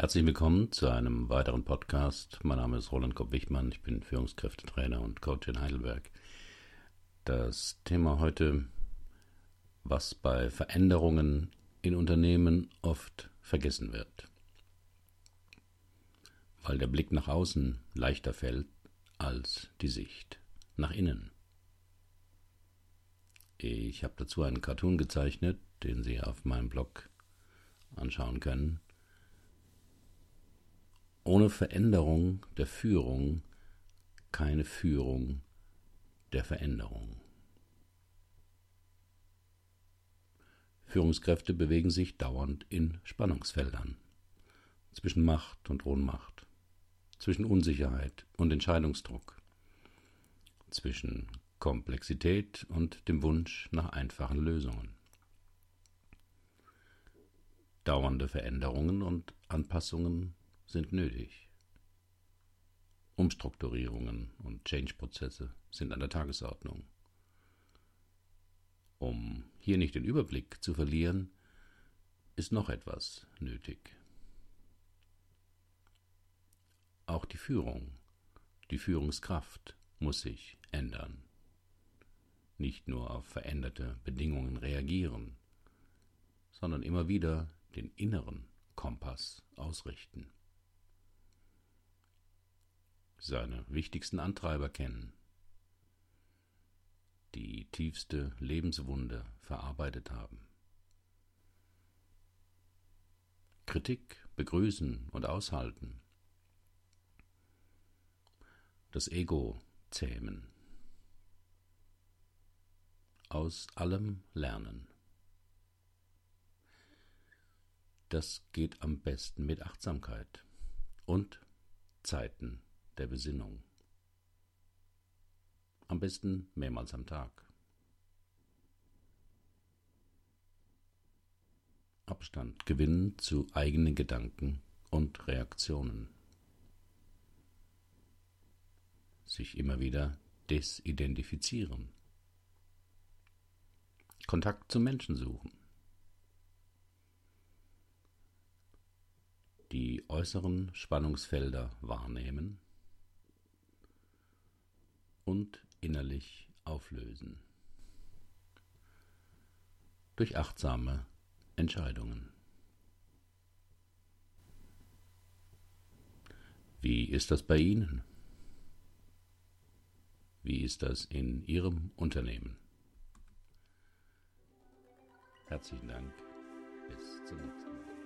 Herzlich willkommen zu einem weiteren Podcast. Mein Name ist Roland Kopp-Wichmann, ich bin Führungskräftetrainer und Coach in Heidelberg. Das Thema heute, was bei Veränderungen in Unternehmen oft vergessen wird. Weil der Blick nach außen leichter fällt als die Sicht nach innen. Ich habe dazu einen Cartoon gezeichnet, den Sie auf meinem Blog anschauen können. Ohne Veränderung der Führung keine Führung der Veränderung. Führungskräfte bewegen sich dauernd in Spannungsfeldern zwischen Macht und Ohnmacht, zwischen Unsicherheit und Entscheidungsdruck, zwischen Komplexität und dem Wunsch nach einfachen Lösungen. Dauernde Veränderungen und Anpassungen sind nötig. Umstrukturierungen und Change-Prozesse sind an der Tagesordnung. Um hier nicht den Überblick zu verlieren, ist noch etwas nötig. Auch die Führung, die Führungskraft muss sich ändern. Nicht nur auf veränderte Bedingungen reagieren, sondern immer wieder den inneren Kompass ausrichten seine wichtigsten Antreiber kennen, die tiefste Lebenswunde verarbeitet haben. Kritik begrüßen und aushalten, das Ego zähmen, aus allem lernen. Das geht am besten mit Achtsamkeit und Zeiten der Besinnung. Am besten mehrmals am Tag. Abstand gewinnen zu eigenen Gedanken und Reaktionen. Sich immer wieder desidentifizieren. Kontakt zu Menschen suchen. Die äußeren Spannungsfelder wahrnehmen und innerlich auflösen. Durch achtsame Entscheidungen. Wie ist das bei Ihnen? Wie ist das in Ihrem Unternehmen? Herzlichen Dank. Bis zum nächsten Mal.